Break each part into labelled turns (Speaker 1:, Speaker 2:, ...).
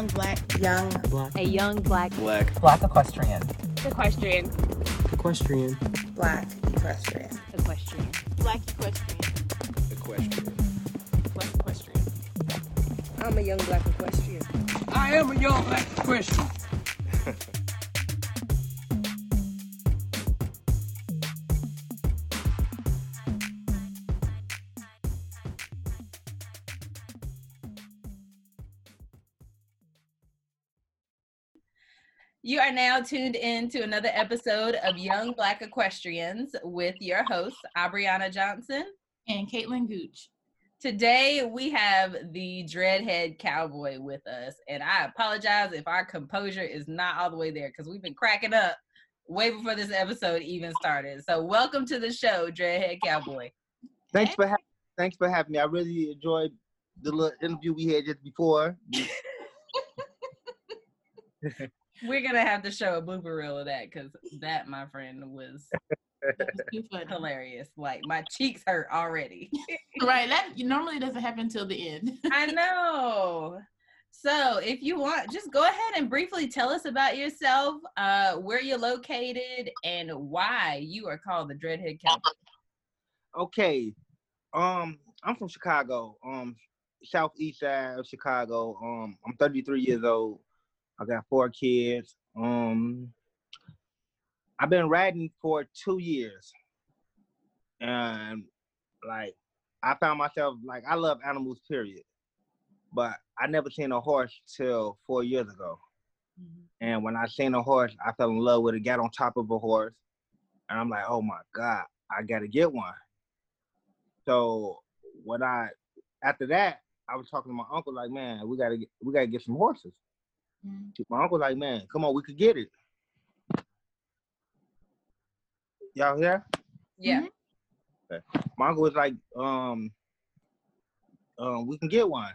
Speaker 1: young black, young
Speaker 2: Black.
Speaker 3: A young black
Speaker 4: Black.
Speaker 5: Black equestrian.
Speaker 3: equestrian.
Speaker 2: Equestrian.
Speaker 1: black equestrian.
Speaker 3: Equestrian.
Speaker 1: Black equestrian.
Speaker 4: Equestrian.
Speaker 3: Black equestrian.
Speaker 6: I'm a young black equestrian.
Speaker 7: I am a young black Christian.
Speaker 8: Are now tuned in to another episode of Young Black Equestrians with your hosts, Aubriana Johnson.
Speaker 9: and Caitlin Gooch.
Speaker 8: Today we have the Dreadhead Cowboy with us, and I apologize if our composure is not all the way there because we've been cracking up way before this episode even started. So, welcome to the show, Dreadhead Cowboy.
Speaker 10: Thanks for having thanks for having me. I really enjoyed the little interview we had just before.
Speaker 8: We're gonna have to show a blooper reel of that because that, my friend, was
Speaker 9: was too
Speaker 8: hilarious. Like my cheeks hurt already.
Speaker 9: right. That normally doesn't happen till the end.
Speaker 8: I know. So, if you want, just go ahead and briefly tell us about yourself, uh, where you're located, and why you are called the Dreadhead Cowboy.
Speaker 10: okay. Um I'm from Chicago. Um southeast side of Chicago. Um I'm 33 years old. I got four kids. Um I've been riding for two years. And like I found myself like I love animals, period. But I never seen a horse till four years ago. And when I seen a horse, I fell in love with it, got on top of a horse. And I'm like, oh my God, I gotta get one. So when I after that, I was talking to my uncle, like, man, we gotta get we gotta get some horses. My uncle like, man, come on, we could get it. Y'all here?
Speaker 8: Yeah.
Speaker 10: My uncle was like, um, um, we can get one.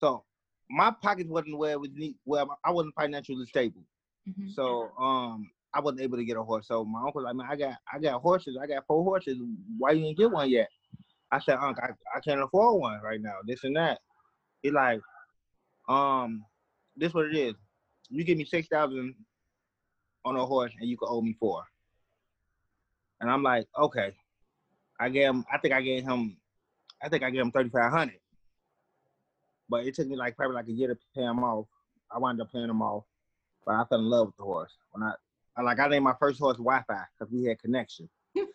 Speaker 10: So my pockets wasn't where it was need where I wasn't financially stable.
Speaker 9: Mhm.
Speaker 10: So um I wasn't able to get a horse. So my uncle like, man, I got I got horses. I got four horses. Why you didn't get one yet? I said, Uncle, I, I can't afford one right now. This and that. He like, um, this what it is. You give me six thousand on a horse and you can owe me four. And I'm like, okay. I gave him I think I gave him I think I gave him thirty five hundred. But it took me like probably like a year to pay him off. I wound up paying him off. But I fell in love with the horse. When I, I like I named my first horse Wi-Fi because we had connection.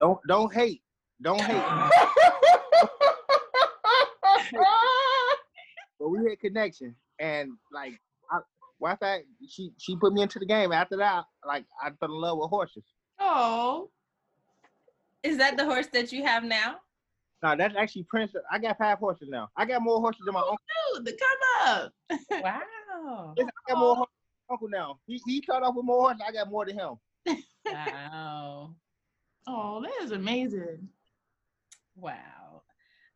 Speaker 10: Don't don't hate. Don't hate. but we had connection. And like I, Wi-Fi, she she put me into the game. After that, like I fell in love with horses.
Speaker 9: Oh.
Speaker 8: Is that the horse that you have now?
Speaker 10: No, that's actually Prince. I got five horses now. I got more horses than my oh, uncle.
Speaker 9: Dude, the come up.
Speaker 8: Wow.
Speaker 10: Listen, I got more horses than my uncle now. He he started off with more horses. I got more than him.
Speaker 8: Wow.
Speaker 9: Oh, that is amazing.
Speaker 8: Wow.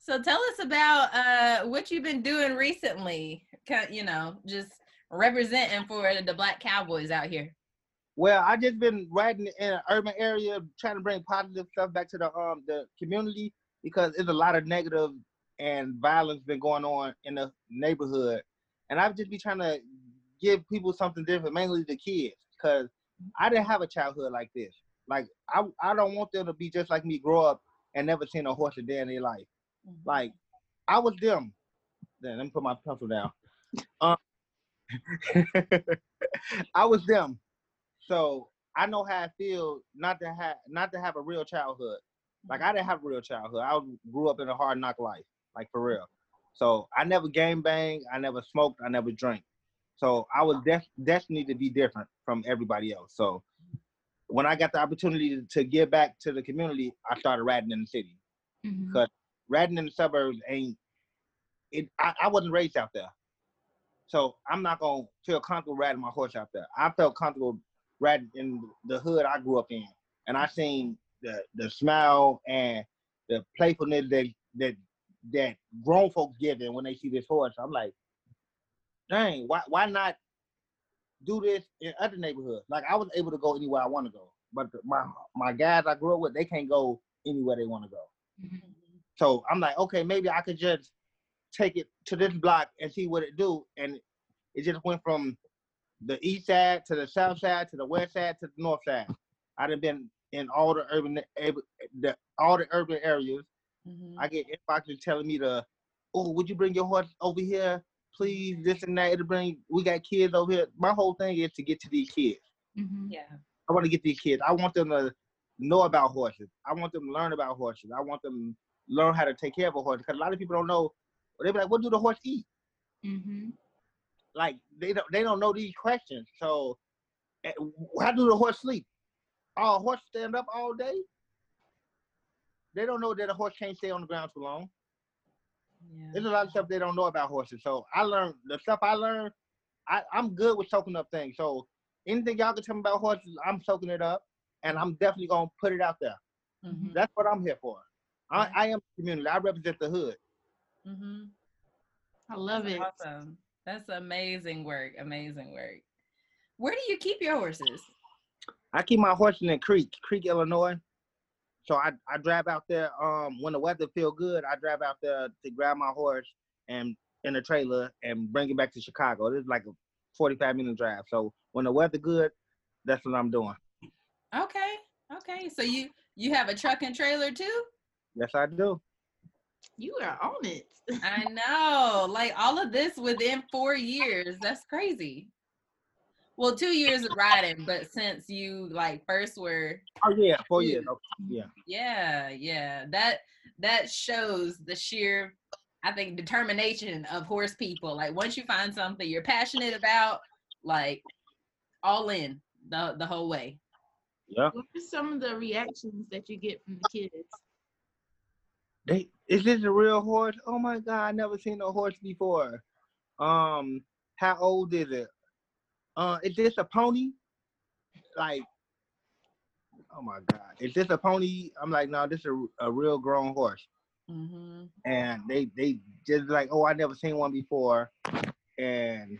Speaker 8: So tell us about uh what you've been doing recently. You know, just representing for the Black Cowboys out here.
Speaker 10: Well, I just been riding in an urban area, trying to bring positive stuff back to the um the community because there's a lot of negative and violence been going on in the neighborhood, and I've just be trying to give people something different, mainly the kids, because I didn't have a childhood like this. Like I I don't want them to be just like me, grow up and never seen a horse a day in their life. Like I was them. Then let me put my pencil down. Um, I was them. So I know how it feels not to have not to have a real childhood. Like I didn't have a real childhood. I grew up in a hard knock life, like for real. So I never game bang. I never smoked. I never drank. So I was des- destined to be different from everybody else. So when I got the opportunity to give back to the community, I started riding in the city.
Speaker 9: Mhm.
Speaker 10: Cause riding in the suburbs ain't it. I, I wasn't raised out there, so I'm not gonna feel comfortable riding my horse out there. I felt comfortable riding in the hood I grew up in, and I seen the the smile and the playfulness that that that grown folks give in when they see this horse. I'm like, dang, why why not do this in other neighborhoods? Like I was able to go anywhere I want to go, but my my guys I grew up with, they can't go anywhere they want to go.
Speaker 9: Mhm.
Speaker 10: So I'm like, okay, maybe I could just take it to this block and see what it do. And it just went from the east side to the south side to the west side to the north side. I done been in all the urban ab- the all the urban areas.
Speaker 8: Mhm.
Speaker 10: I get inboxes telling me to, oh, would you bring your horse over here, please? This and that. It'll bring. We got kids over here. My whole thing is to get to these kids.
Speaker 9: Mhm.
Speaker 8: Yeah.
Speaker 10: I want to get these kids. I want them to know about horses. I want them to learn about horses. I want them to learn how to take care of a horse. Because a lot of people don't know. They be like, "What do the horse eat?"
Speaker 9: Mhm.
Speaker 10: Like they don't. They don't know these questions. So, eh, how do the horse sleep? Oh, a horse stand up all day. They don't know that a horse can't stay on the ground too long.
Speaker 8: Yeah.
Speaker 10: There's a lot of stuff they don't know about horses. So I learned the stuff I learned. I, I'm good with soaking up things. So anything y'all can tell me about horses, I'm soaking it up, and I'm definitely gonna put it out there.
Speaker 8: Mhm.
Speaker 10: That's what I'm here for. I, I am the community. I represent the hood.
Speaker 8: Mhm.
Speaker 9: I love
Speaker 8: That's
Speaker 9: it.
Speaker 8: Awesome. That's amazing work. Amazing work. Where do you keep your horses?
Speaker 10: I keep my horses in Crete, Crete, Illinois. So I, I drive out there um when the weather feel good. I drive out there to grab my horse and in a trailer and bring it back to Chicago. This is like a 45 minute drive. So when the weather good, that's what I'm doing.
Speaker 8: Okay. Okay. So you you have a truck and trailer too?
Speaker 10: Yes, I do.
Speaker 9: You are on it.
Speaker 8: I know. Like all of this within four years. That's crazy. Well, two years of riding, but since you like first were
Speaker 10: Oh yeah, four
Speaker 8: Yeah.
Speaker 10: years. Okay. Yeah.
Speaker 8: yeah, yeah. That that shows the sheer I think determination of horse people. Like once you find something you're passionate about, like all in the the whole way.
Speaker 10: Yeah.
Speaker 9: What are some of the reactions that you get from the kids?
Speaker 10: They is this a real horse? Oh my god, I never seen a horse before. Um, how old is it? Uh, is this a pony? Like, oh my god, is this a pony? I'm like, no, this is a, a real grown horse.
Speaker 8: Mm-hmm.
Speaker 10: And they they just like, oh, I never seen one before, and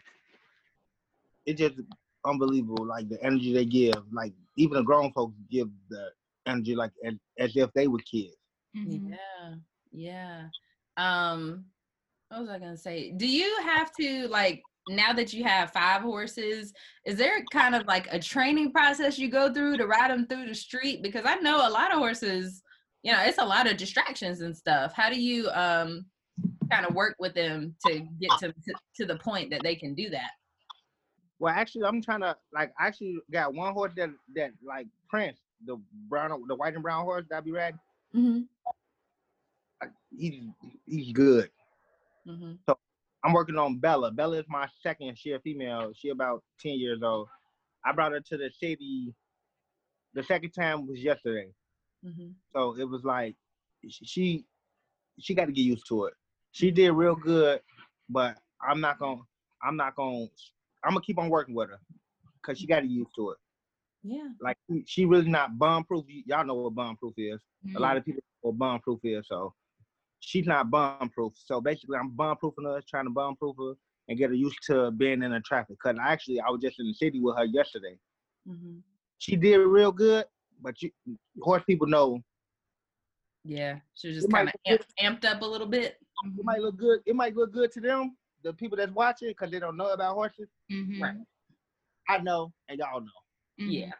Speaker 10: it's just unbelievable. Like the energy they give, like even the grown folks give the energy like as, as if they were kids.
Speaker 9: Mhm.
Speaker 8: Yeah, yeah. Um, what was I gonna say? Do you have to like now that you have five horses? Is there kind of like a training process you go through to ride them through the street? Because I know a lot of horses, you know, it's a lot of distractions and stuff. How do you um kind of work with them to get to to, to the point that they can do that?
Speaker 10: Well, actually, I'm trying to like. I actually got one horse that that like Prince, the brown, the white and brown horse that I be riding.
Speaker 8: Mm-hmm.
Speaker 10: He's he's good.
Speaker 8: Mm-hmm.
Speaker 10: I'm working on Bella. Bella is my second. She a female. She about ten years old. I brought her to the city. The second time was yesterday.
Speaker 8: Mm-hmm.
Speaker 10: So it was like she she got to get used to it. She did real good, but I'm not gonna I'm not gonna I'm gonna keep on working with her because she got to get used to it.
Speaker 8: Yeah.
Speaker 10: Like she- really not bomb proof. Y'all know what bomb proof is.
Speaker 9: Mm-hmm.
Speaker 10: A lot of people know what bomb proof is. So she's not bomb proof. So basically, I'm bomb proofing her, trying to bomb proof her and get her used to being in the traffic. Cause actually, I was just in the city with her yesterday.
Speaker 8: Mm-hmm.
Speaker 10: She did real good, but you horse people know
Speaker 8: Yeah. She was just kind of amp, amped up a little bit.
Speaker 10: it might look good. It might look good to them, the people that's watching, because they don't know about horses.
Speaker 9: Mhm.
Speaker 8: Right.
Speaker 10: I know, and y'all know.
Speaker 9: Mhm.
Speaker 8: Yeah.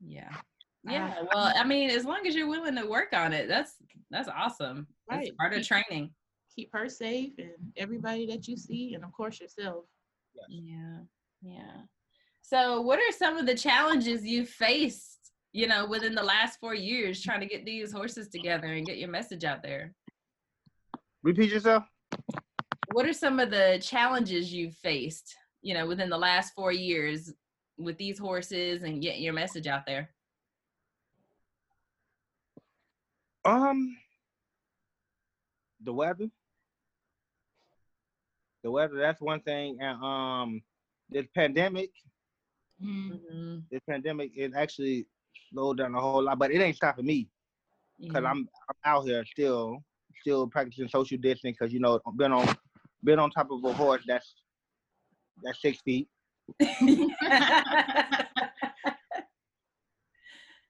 Speaker 8: Yeah. Yeah. Well, I mean, as long as you're willing to work on it, that's that's awesome. That's
Speaker 9: Right.
Speaker 8: part of training.
Speaker 9: Keep her safe and everybody that you see, and of course yourself.
Speaker 8: Yeah. Yeah. So, what are some of the challenges you faced, you know, within the last four years trying to get these horses together and get your message out there?
Speaker 10: Repeat yourself.
Speaker 8: What are some of the challenges you've faced, you know, within the last four years with these horses and getting your message out there?
Speaker 10: Um, the weather. The weather. That's one thing, and um, this pandemic.
Speaker 9: Mhm.
Speaker 8: Mm-hmm.
Speaker 10: This pandemic it actually slowed down a whole lot, but it ain't stopping me because
Speaker 8: Yeah.
Speaker 10: I'm I'm out here still still practicing social distancing because you know been on been on top of a horse that's that's six feet.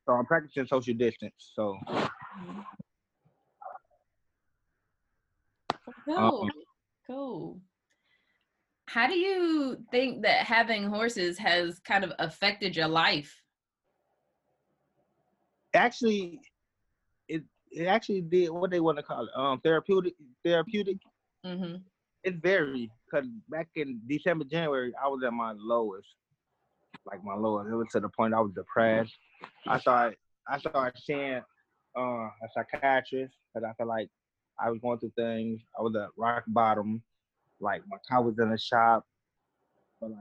Speaker 10: So I'm practicing social distance. So
Speaker 8: Cool. Cool. How do you think that having horses has kind of affected your life?
Speaker 10: Actually, it it actually did what they want to call it. Um, therapeutic. Therapeutic.
Speaker 8: Mm-hmm.
Speaker 10: It varied because back in December, January, I was at my lowest, like my lowest. It was to the point I was depressed. I started, I started seeing uh, a psychiatrist because I felt like I was going through things. I was at rock bottom. Like my car was in the shop for like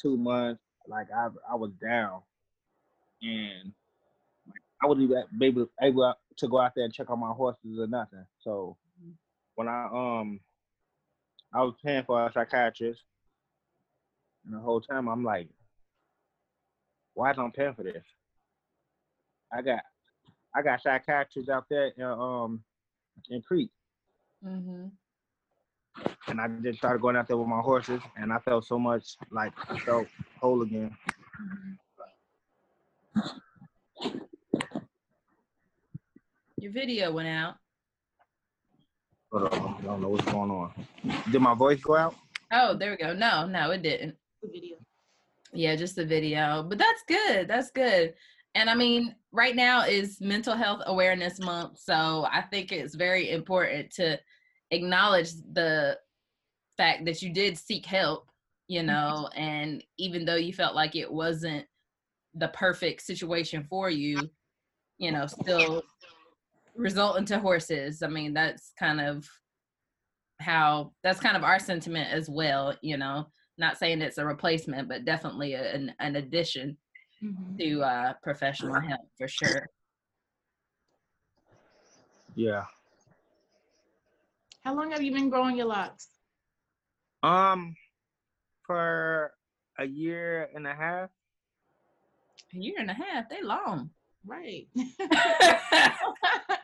Speaker 10: two months. Like I, I was down, and like, I wasn't even able, able to go out there and check on my horses or nothing. So when I um I was paying for a psychiatrist, and the whole time I'm like, why I paying for this? I got I got psychiatrists out there in um in Crete,
Speaker 8: Mm-hmm.
Speaker 10: and I just started going out there with my horses, and I felt so much like I felt whole again.
Speaker 8: Your video went out.
Speaker 10: But uh, I don't know what's going on. Did my voice go out?
Speaker 8: Oh, there we go. No, no, it didn't.
Speaker 9: The video.
Speaker 8: Yeah, just the video. But that's good. That's good. And I mean, right now is Mental Health Awareness Month. So I think it's very important to acknowledge the fact that you did seek help, you know, and even though you felt like it wasn't the perfect situation for you, you know, still result into horses. I mean, that's kind of how that's kind of our sentiment as well, you know. Not saying it's a replacement, but definitely a- an, an addition
Speaker 9: Mhm.
Speaker 8: to uh, professional help for sure.
Speaker 10: Yeah.
Speaker 9: How long have you been growing your locks?
Speaker 10: Um, for a year and a half.
Speaker 8: A year and a half, they long.
Speaker 9: Right.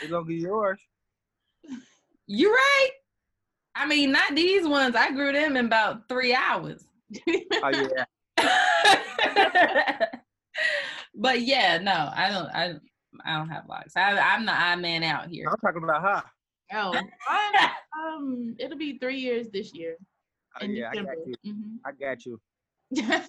Speaker 10: It's gonna be yours.
Speaker 8: you right. I mean, not these ones. I grew them in about three hours.
Speaker 10: Oh yeah.
Speaker 8: but yeah, no, I don't. I I don't have locks. I, I'm the odd man out here.
Speaker 10: I'm talking about her.
Speaker 9: oh, mine, um, it'll be three years this year
Speaker 10: Oh,
Speaker 9: in
Speaker 10: yeah, I got
Speaker 9: December.
Speaker 10: you. I got you.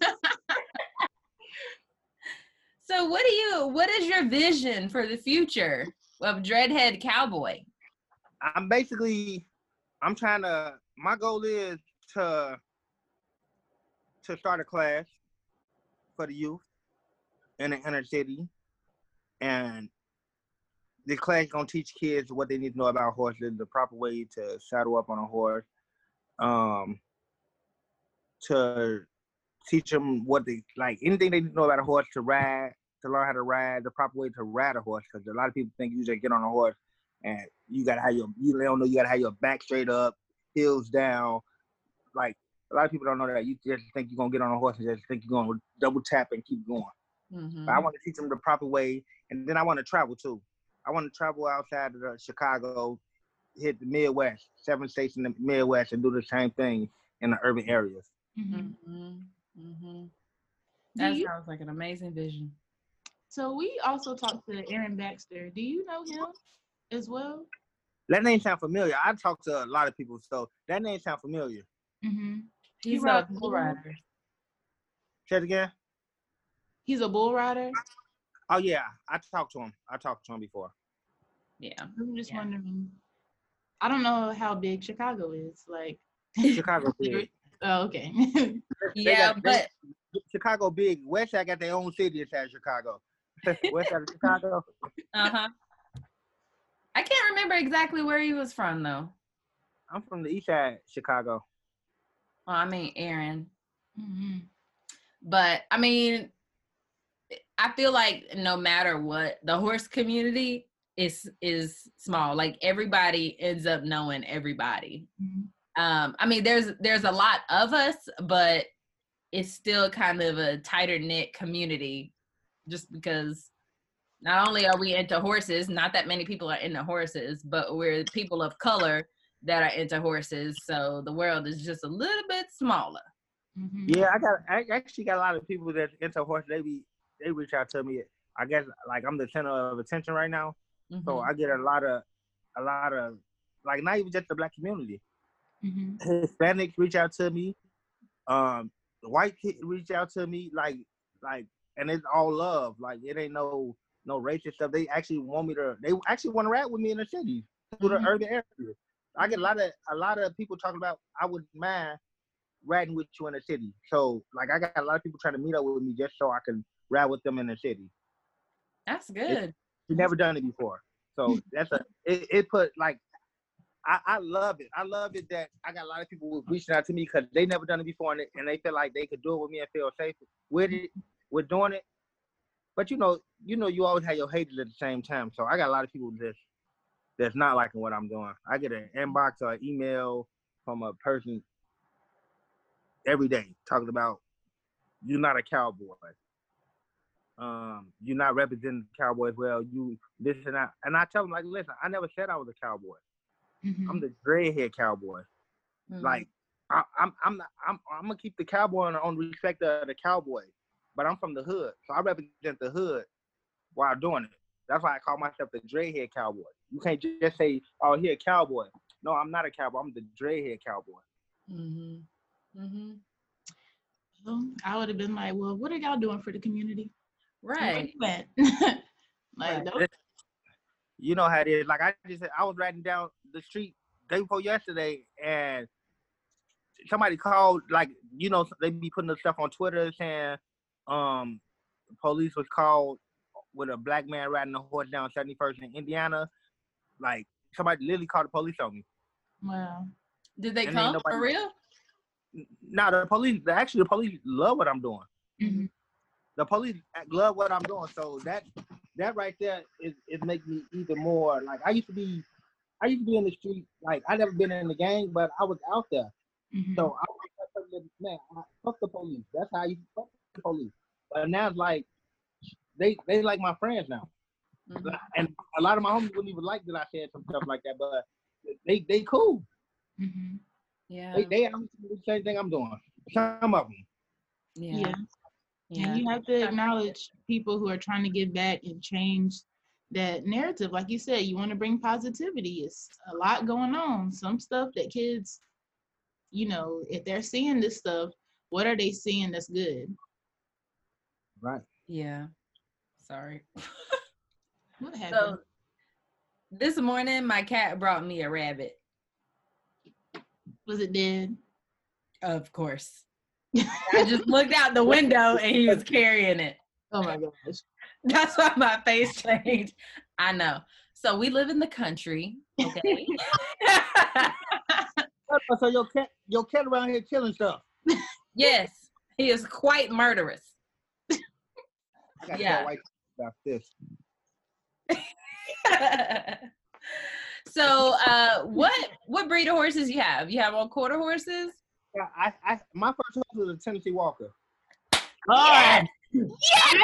Speaker 8: So, what do you? What is your vision for the future of Dreadhead Cowboy?
Speaker 10: I'm basically, I'm trying to. My goal is to to start a class for the youth in the inner city, and the class gonna teach kids what they need to know about horses, the proper way to saddle up on a horse, um, to teach them what they like, anything they need to know about a horse to ride, to learn how to ride, the proper way to ride a horse, because a lot of people think you just get on a horse and you gotta have your you don't know you gotta have your back straight up, heels down. Like a lot of people don't know that. You just think you're gonna get on a horse and just think you're gonna double tap and keep going.
Speaker 8: Mhm.
Speaker 10: But I want to teach them the proper way, and then I want to travel too. I want to travel outside of the Chicago, hit the Midwest, seven states in the Midwest, and do the same thing in the urban areas.
Speaker 9: Mhm.
Speaker 8: Mhm. Mhm. That
Speaker 9: you-
Speaker 8: sounds like an amazing vision.
Speaker 9: So we also talked to Aaron Baxter. Do you know him as well?
Speaker 10: That name sound familiar. I talked to a lot of people, so that name sound familiar.
Speaker 9: Mm-hmm.
Speaker 8: He's a bull
Speaker 9: bull.
Speaker 8: rider.
Speaker 10: Say it again.
Speaker 9: He's a bull rider.
Speaker 10: Oh yeah, I talked to him. I talked to him before.
Speaker 8: Yeah.
Speaker 9: I'm just
Speaker 8: Yeah.
Speaker 9: wondering. I don't know how big Chicago is. Like,
Speaker 10: Chicago big.
Speaker 9: oh, okay.
Speaker 8: Yeah,
Speaker 10: got-
Speaker 8: but
Speaker 10: Chicago big. West Side got their own city inside Chicago. West Side of Chicago.
Speaker 8: uh huh. I can't remember exactly where he was from though.
Speaker 10: I'm from the East Side, Chicago.
Speaker 8: Well, I mean Aaron,
Speaker 9: Mm-hmm.
Speaker 8: but I mean, I feel like no matter what, the horse community is is small. Like everybody ends up knowing everybody. um i mean there's there's a lot of us but it's still kind of a tighter knit community just because not only are we into horses not that many people are into horses but we're people of color that are into horses so the world is just a little bit smaller
Speaker 9: hmm
Speaker 10: Yeah, I got. I actually got a lot of people that into horse. They be they reach out to me. I guess like I'm the center of attention right now, so
Speaker 8: Mhm.
Speaker 10: I get a lot of a lot of like not even just the black community.
Speaker 9: Mhm.
Speaker 10: Hispanics reach out to me. Um, white kid reach out to me. Like, like, and it's all love. Like, it ain't no no racist stuff. They actually want me to. They actually want to rap with me in the city through the mm-hmm. urban area. I get a lot of a lot of people talking about. I wouldn't mind riding with you in the city. So, like, I got a lot of people trying to meet up with me just so I can ride with them in the city.
Speaker 8: That's good.
Speaker 10: You never done it before. So that's a it, it put like I, I love it. I love it that I got a lot of people reaching out to me because they never done it before and they, and they feel like they could do it with me and feel safe with it, with doing it. But you know, you know, you always have your haters at the same time. So I got a lot of people that's that's not liking what I'm doing. I get an inbox or an email from a person every day talking about you're not a cowboy um, you're not representing the Cowboys well. You this and that, and I tell them like, listen, I never said I was a cowboy.
Speaker 9: Mhm.
Speaker 10: I'm the dreadhead cowboy.
Speaker 8: Mhm.
Speaker 10: Like I, I'm, I'm, not, I'm, I'm gonna keep the cowboy on, on respect of the cowboy, but I'm from the hood, so I represent the hood while doing it. That's why I call myself the dreadhead cowboy. You can't just say, oh, he a cowboy. No, I'm not a cowboy. I'm the dreadhead cowboy.
Speaker 8: Mhm. Mhm.
Speaker 9: Well, I would have been like, well, what are y'all doing for the community?
Speaker 8: Right.
Speaker 9: you like,
Speaker 8: Right.
Speaker 9: nope.
Speaker 10: you know how it is. Like I just I was riding down the street day before yesterday, and somebody called. Like you know, they be putting the stuff on Twitter saying, um, police was called with a black man riding a horse down 71st in Indiana. Like somebody literally called the police on me.
Speaker 9: Wow.
Speaker 8: Did they
Speaker 10: And
Speaker 8: come for real?
Speaker 10: nah, the police, actually, the police love what I'm doing.
Speaker 9: Mhm.
Speaker 10: The police love what I'm doing. So that that right there is is making me even more like I used to be. I used to be in the street. Like I never been in the gang, but I was out there.
Speaker 9: Mhm.
Speaker 10: So I was that person that, man, I, fuck the police. That's how you fuck police. But now it's like they they like my friends now,
Speaker 8: Mhm.
Speaker 10: and a lot of my homies wouldn't even like that I said some stuff like that. But they they cool.
Speaker 9: Mhm.
Speaker 8: Yeah.
Speaker 10: They they out do the same thing I'm doing. Some of them.
Speaker 8: Yeah.
Speaker 9: yeah.
Speaker 8: Yeah.
Speaker 9: And you have to acknowledge people who are trying to get back and change that narrative. Like you said, you want to bring positivity. It's a lot going on. Some stuff that kids, you know, if they're seeing this stuff, what are they seeing that's good?
Speaker 10: Right.
Speaker 8: Yeah. Sorry.
Speaker 9: What happened?
Speaker 8: So this morning, my cat brought me a rabbit.
Speaker 9: Was it dead?
Speaker 8: Of course. I just looked out the window and he was carrying it.
Speaker 9: Oh my gosh.
Speaker 8: That's why my face changed. I know. So we live in the country. Okay.
Speaker 10: So your cat your cat around here killing stuff.
Speaker 8: yes, he is quite murderous.
Speaker 10: I gotta
Speaker 8: Yeah.
Speaker 10: tell white about this.
Speaker 8: so, uh, what what breed of horses you have? You have all quarter horses?
Speaker 10: Yeah, I, I my first horse was a Tennessee Walker.
Speaker 9: Lord, I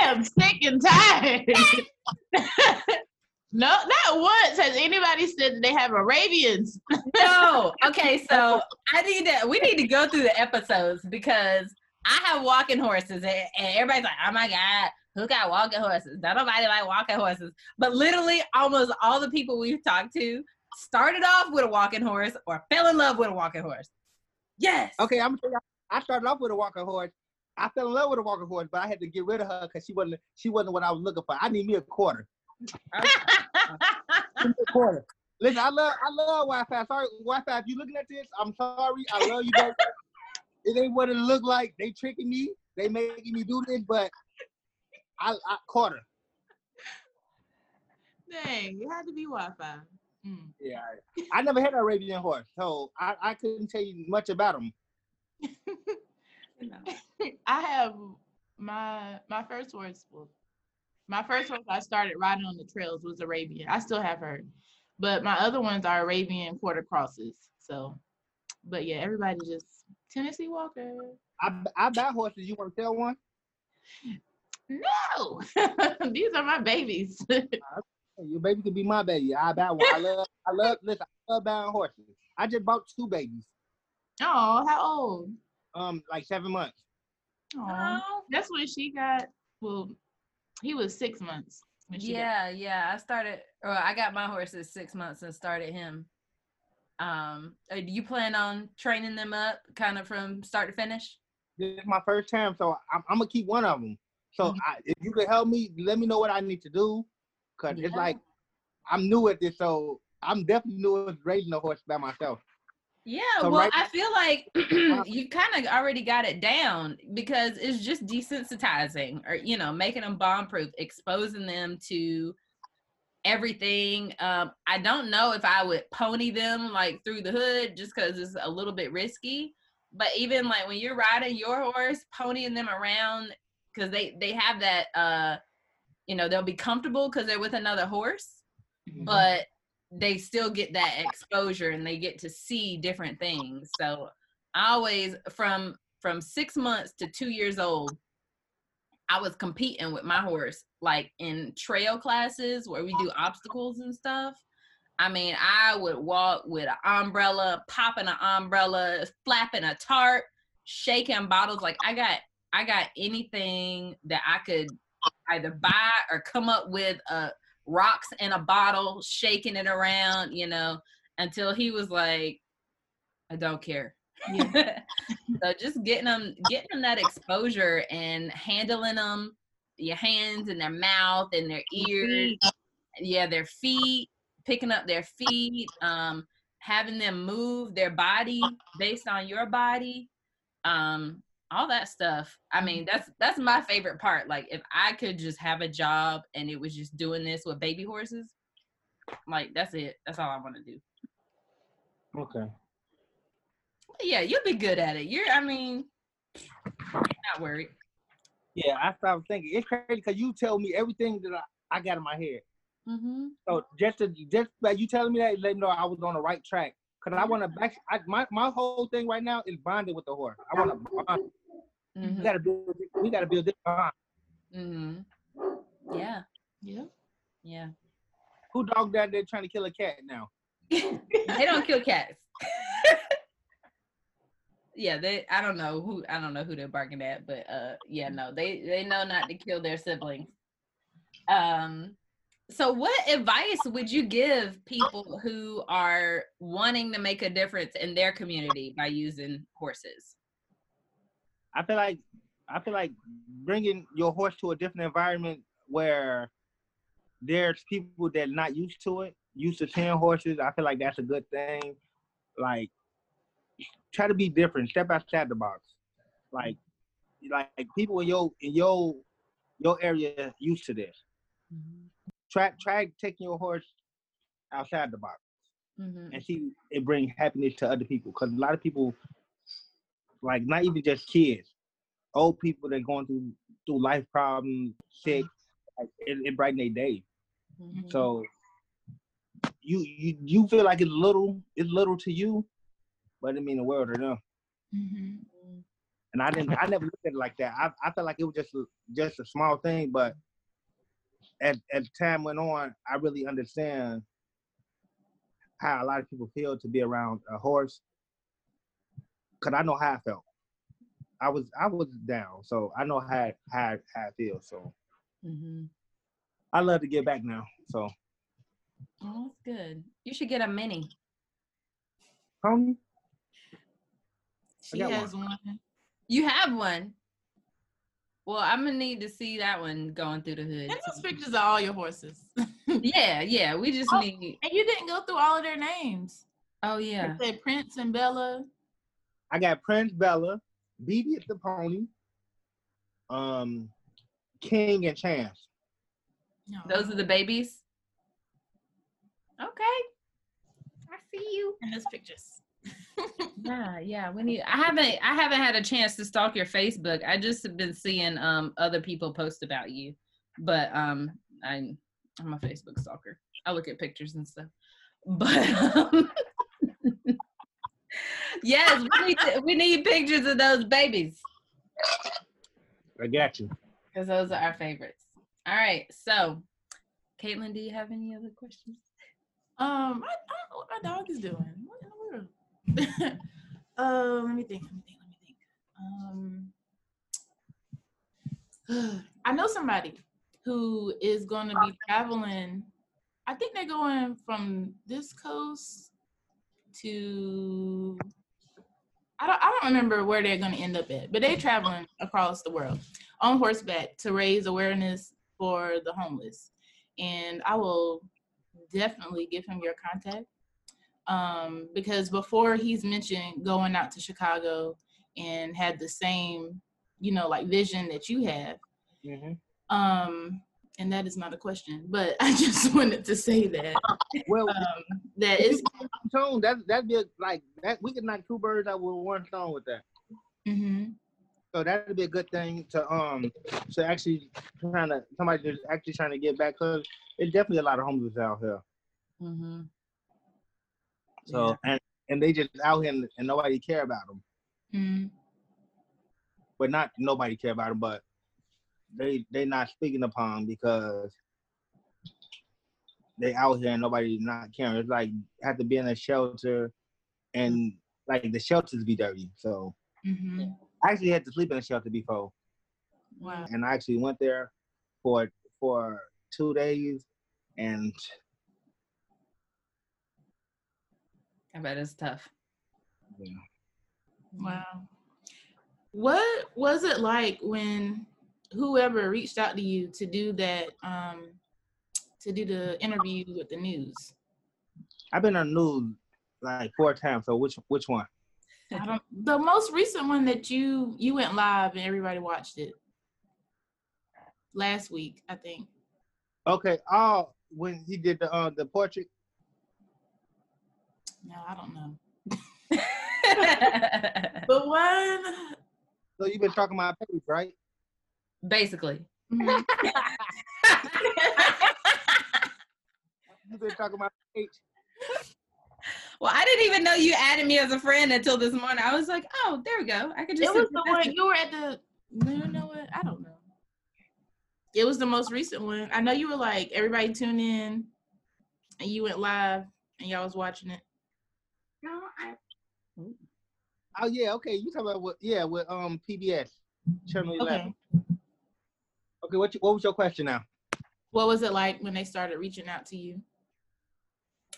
Speaker 9: am sick and tired. no, not once has anybody said that they have Arabians.
Speaker 8: No. Okay, so I need to. We need to go through the episodes because I have walking horses, and, and everybody's like, "Oh my god, who got walking horses?" Not nobody like walking horses, but literally almost all the people we've talked to started off with a walking horse or fell in love with a walking horse. Yes.
Speaker 10: Okay, I'm gonna tell you, I started off with a walking horse. I fell in love with a walking horse, but I had to get rid of her because she wasn't she wasn't what I was looking for. I need me a quarter. A quarter. Listen, I love I love Wi-Fi. Sorry, Wi-Fi. If you're looking at this, I'm sorry. I love you, it ain't what it look like. They tricking me. They making me do this, but I, I quarter.
Speaker 9: Dang, it had to be Wi-Fi. Mm.
Speaker 10: Yeah, I, never had an Arabian horse, so I, I couldn't tell you much about them.
Speaker 9: I have my my first horse. Well, my first horse I started riding on the trails was Arabian. I still have her, but my other ones are Arabian quarter crosses. So, but yeah, everybody just Tennessee Walker.
Speaker 10: I I buy horses. You want to sell one?
Speaker 9: No, these are my babies.
Speaker 10: Your baby could be my baby. I buy one. I love, I love, listen, I love buying horses. I just bought two babies,
Speaker 9: oh, how old?
Speaker 10: um, like seven months.
Speaker 9: Oh, that's when she got. Well, he was six months when she got
Speaker 8: yeah, yeah. I started, or I got my horses six months and started him. Um, uh, do you plan on training them up kind of from start to finish?
Speaker 10: This is my first time, so I'm, I'm gonna keep one of them. So
Speaker 8: Mhm.
Speaker 10: I, if you could help me, let me know what I need to do, cause it's like I'm new at this, so I'm definitely new at raising a horse by myself.
Speaker 8: Yeah,
Speaker 10: So
Speaker 8: well,
Speaker 10: right-
Speaker 8: I feel like you kind of already got it down because it's just desensitizing or, you know, making them bomb proof, exposing them to everything. Um, I don't know if I would pony them like through the hood just because it's a little bit risky. But even like when you're riding your horse, ponying them around because they they have that, uh, you know, they'll be comfortable because they're with another horse but they still get that exposure and they get to see different things. So i always from from six months to two years old i was competing with my horse like in trail classes where we do obstacles and stuff. I mean i would walk with an umbrella popping an umbrella flapping a tarp shaking bottles like i got i got anything that i could either buy or come up with a rocks in a bottle, shaking it around, you know, until he was like, I don't care. so just getting them, getting them that exposure and handling them, your hands and their mouth and their ears, yeah, their feet, picking up their feet, um, having them move their body based on your body, um, all that stuff. I mean, that's that's my favorite part. Like if I could just have a job and it was just doing this with baby horses, like that's it. That's all I want to do.
Speaker 10: Okay.
Speaker 8: But yeah, you'll be good at it. You're, I mean, not worried.
Speaker 10: Yeah, I started thinking it's crazy because you tell me everything that I, I got in my head.
Speaker 8: Mm-hmm.
Speaker 10: So just to, just by you telling me that, let me know I was on the right track. Cause I want to back. I, my my whole thing right now is bonding with the horse. I want to bond. We
Speaker 8: Mm-hmm.
Speaker 10: gotta build. We gotta build this bond.
Speaker 8: Mm-hmm. Yeah.
Speaker 9: Yeah.
Speaker 8: Yeah.
Speaker 10: Who dog that they're trying to kill a cat now?
Speaker 8: they don't kill cats. yeah, they I don't know who I don't know who they're barking at, but uh yeah, no, they they know not to kill their siblings. Um so what advice would you give people who are wanting to make a difference in their community by using horses?
Speaker 10: I feel like I feel like bringing your horse to a different environment where there's people that are not used to it, used to seeing horses. I feel like that's a good thing. Like try to be different, step outside the box. Like like people in your in your your area used to this. Try try taking your horse outside the box
Speaker 8: Mm-hmm.
Speaker 10: and see it bring happiness to other people. Cause a lot of people, like not even just kids, old people that going through through life problems, sick, like, it, it brighten their day.
Speaker 8: Mm-hmm.
Speaker 10: So you you you feel like it's little, it's little to you, but it mean the world to them.
Speaker 9: Mm-hmm.
Speaker 10: And I didn't, I never looked at it like that. I I felt like it was just a, just a small thing, but as as time went on, I really understand how a lot of people feel to be around a horse. Cause I know how I felt. I was I was down, so I know how how how I feel. So
Speaker 8: Mm-hmm.
Speaker 10: I love to get back now. So
Speaker 8: Oh, that's good. You should get a mini.
Speaker 10: pony,
Speaker 9: She has one.
Speaker 8: You have one. Well, I'm gonna need to see that one going through the hood.
Speaker 9: Send us pictures of all your horses.
Speaker 8: Yeah, yeah. We just
Speaker 9: Oh.
Speaker 8: need.
Speaker 9: And you didn't go through all of their names.
Speaker 8: Oh yeah.
Speaker 9: You said Prince and Bella.
Speaker 10: I got Prince Bella, BB the pony, um, King and Chance.
Speaker 9: No.
Speaker 8: Those are the babies. Okay. I see you.
Speaker 9: in those pictures.
Speaker 8: Yeah, yeah. We need. I haven't. I haven't had a chance to stalk your Facebook. I just have been seeing um other people post about you, but um I I'm a Facebook stalker. I look at pictures and stuff. But um, yes, we need to, we need pictures of those babies.
Speaker 10: I got you.
Speaker 8: because those are our favorites. All right, so Caitlin, do you have any other questions?
Speaker 9: Um, I, I don't know what my dog is doing. What in the world? uh, let me think. Let me think. Let me think. Um, I know somebody who is going to be traveling. I think they're going from this coast to I don't I don't remember where they're gonna end up at, but they're traveling across the world on horseback to raise awareness for the homeless. And I will definitely give him your contact. Um, because before he's mentioned going out to Chicago and had the same, you know, like vision that you have.
Speaker 10: Mhm.
Speaker 9: Um, and that is not a question, but I just wanted to say that
Speaker 10: Well,
Speaker 9: um, that is
Speaker 10: tone that that'd be a- like that. We could knock two birds out with one stone with that.
Speaker 9: mhm,
Speaker 10: So that'd be a good thing to um to actually trying to somebody just actually trying to get back because there's definitely a lot of homeless out here.
Speaker 8: Mm-hmm.
Speaker 10: So and and they just out here and, and nobody care about them.
Speaker 9: mhm,
Speaker 10: But not nobody care about them, but they they not speaking upon because they out here and nobody not caring. It's like have to be in a shelter and like the shelters be dirty. So
Speaker 9: mhm.
Speaker 10: I actually had to sleep in a shelter before.
Speaker 9: Wow.
Speaker 10: and I actually went there for for two days, and
Speaker 8: I bet it's tough.
Speaker 10: you know,
Speaker 9: Wow. What was it like when whoever reached out to you to do that, um, to do the interview with the news?
Speaker 10: I've been on the news like four times. So which which one?
Speaker 9: I don't, the most recent one that you you went live and everybody watched it last week, I think.
Speaker 10: Okay, oh, when he did the uh the portrait.
Speaker 9: No, I don't know. But one,
Speaker 10: So you've been talking about page, right?
Speaker 8: Basically.
Speaker 10: You've been talking about page.
Speaker 8: well, I didn't even know you added me as a friend until this morning. I was like, oh, there we go. I could just.
Speaker 9: it was the one you were at the. No, you know what? I don't know. It was the most recent one. I know you were like everybody tune in, and you went live, and y'all was watching it.
Speaker 1: No, I
Speaker 10: Oh yeah, okay. You talking about what? Yeah, with um PBS channel eleven.
Speaker 9: Okay.
Speaker 10: Okay, what you, what was your question now?
Speaker 9: What was it like when they started reaching out to you?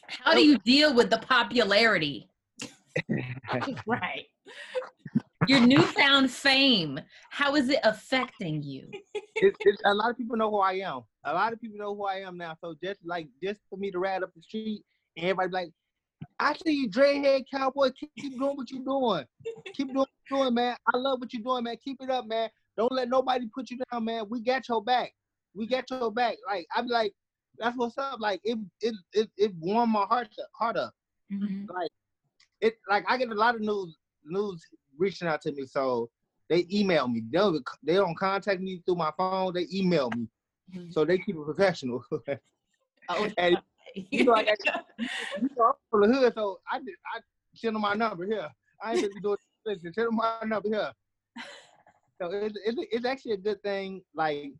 Speaker 8: How do you deal with the popularity?
Speaker 9: right.
Speaker 8: Your newfound fame. How is it affecting you?
Speaker 10: It's, it's, a lot of people know who I am. A lot of people know who I am now. So just like just for me to ride up the street and everybody like, I see you, dreadhead cowboy. Keep, keep doing what you're doing. Keep doing what you're doing, man. I love what you're doing, man. Keep it up, man. Don't let nobody put you down, man. We got your back. We got your back. Like I'm like, that's what's up. Like it it it, it warmed my heart heart up.
Speaker 9: Mhm.
Speaker 10: Like it like I get a lot of news news reaching out to me. So they email me. They don't they don't contact me through my phone. They email me.
Speaker 9: Mhm.
Speaker 10: So they keep it professional.
Speaker 9: Oh,
Speaker 10: and you know, I got, you know, I'm from the hood, so I did, I send them my number here. I ain't doing this. Send them my number here. So it's, it's it's actually a good thing. Like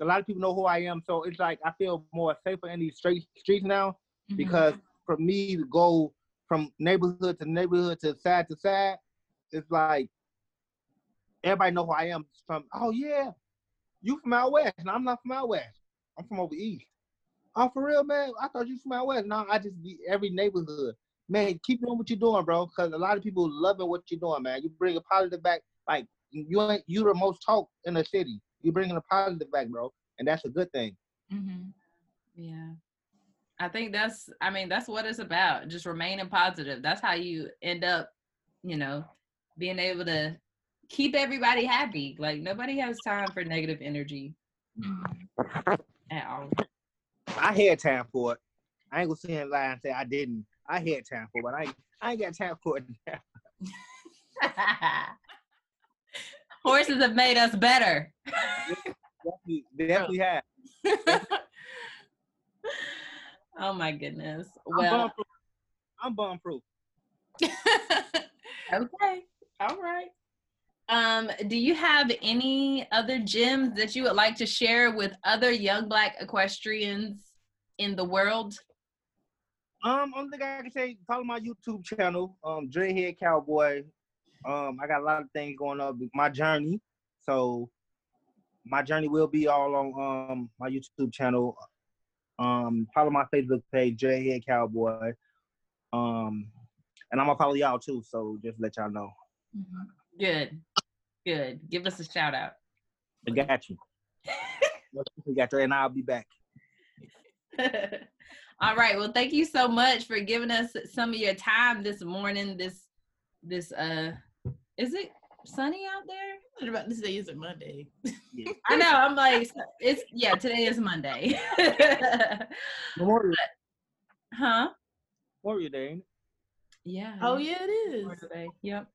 Speaker 10: a lot of people know who I am, so it's like I feel more safer in these street streets now
Speaker 9: Mhm.
Speaker 10: because for me to go from neighborhood to neighborhood to side to side, it's like everybody know who I am from. Oh yeah, you from out west, and I'm not from out west. I'm from over east. Oh, for real, man. I thought you from out west. No, I just be every neighborhood. Man, keep doing what you're doing, bro. Because a lot of people loving what you're doing, man. You bring a positive back. Like you ain't you the most talk in the city. You're bringing a positive back, bro, and that's a good thing.
Speaker 9: Mhm.
Speaker 8: Yeah. I think that's I mean, that's what it's about. Just remaining positive. That's how you end up, you know, being able to keep everybody happy. Like nobody has time for negative energy at all.
Speaker 10: I had time for it. I ain't gonna sit and lie and say I didn't. I had time for it, but I I ain't got time for it.
Speaker 8: Horses have made us better.
Speaker 10: definitely, definitely have.
Speaker 8: Oh my goodness.
Speaker 10: I'm
Speaker 8: Well.
Speaker 10: I'm bomb proof.
Speaker 8: okay. All right. Um, do you have any other gems that you would like to share with other young black equestrians in the world?
Speaker 10: Um, only thing I can say, follow my YouTube channel, um, Dreadhead Cowboy. Um, I got a lot of things going on with my journey. So my journey will be all on um my YouTube channel. Um, follow my Facebook page, Dreadhead Cowboy. Um, and I'm gonna follow y'all too. So just let y'all know.
Speaker 8: Good. Good. Give us a shout out.
Speaker 10: I got you. we got you, and I'll be back.
Speaker 8: All right. Well, thank you so much for giving us some of your time this morning. This this uh is it sunny out there?
Speaker 9: I was about to say it's a Monday.
Speaker 8: I know. I'm like it's yeah, today is Monday.
Speaker 10: Memorial,
Speaker 8: huh?
Speaker 10: Memorial Day. ain't it?
Speaker 8: Yeah.
Speaker 9: Oh yeah, it is.
Speaker 8: Memorial Day. Yep.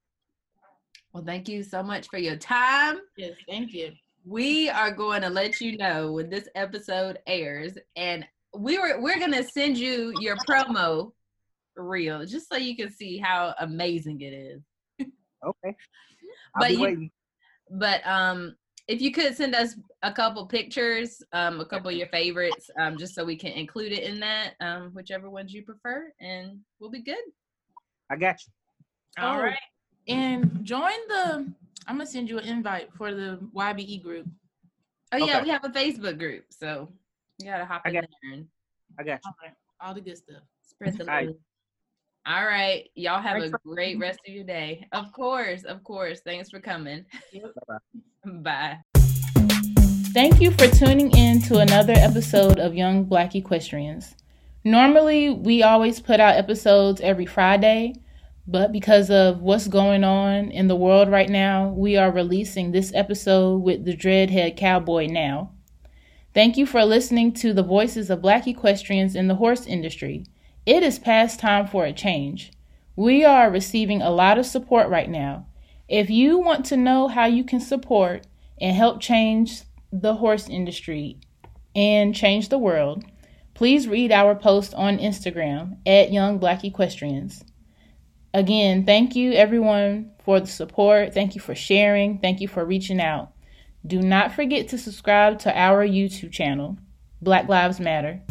Speaker 8: Well, thank you so much for your time.
Speaker 9: Yes, thank you.
Speaker 8: we are going to let you know when this episode airs and we were we're going to send you your promo reel just so you can see how amazing it is
Speaker 10: Okay. I'll
Speaker 8: But
Speaker 10: be
Speaker 8: you-
Speaker 10: waiting.
Speaker 8: but um if you could send us a couple pictures um a couple of your favorites um just so we can include it in that um whichever ones you prefer and we'll be good
Speaker 10: I got you.
Speaker 8: all
Speaker 9: Oh.
Speaker 8: right
Speaker 9: And join the. I'm gonna send you an invite for the YBE group.
Speaker 8: oh yeah
Speaker 10: Okay.
Speaker 8: we have a facebook group so you gotta hop
Speaker 10: I
Speaker 8: in
Speaker 10: got-
Speaker 8: there and
Speaker 10: I got you.
Speaker 9: All right, all the good stuff.
Speaker 8: Spread the love. All right. Y'all have
Speaker 10: Thanks
Speaker 8: a great rest of your day. Of course. Of course. Thanks for coming. Bye.
Speaker 9: Thank you for tuning in to another episode of Young Black Equestrians. Normally, we always put out episodes every Friday, but because of what's going on in the world right now, we are releasing this episode with the Dreadhead Cowboy now. Thank you for listening to the voices of black equestrians in the horse industry. It is past time for a change. We are receiving a lot of support right now. If you want to know how you can support and help change the horse industry and change the world, please read our post on Instagram at Young Black Equestrians. Again, thank you everyone for the support. Thank you for sharing. Thank you for reaching out. Do not forget to subscribe to our YouTube channel, Black Lives Matter.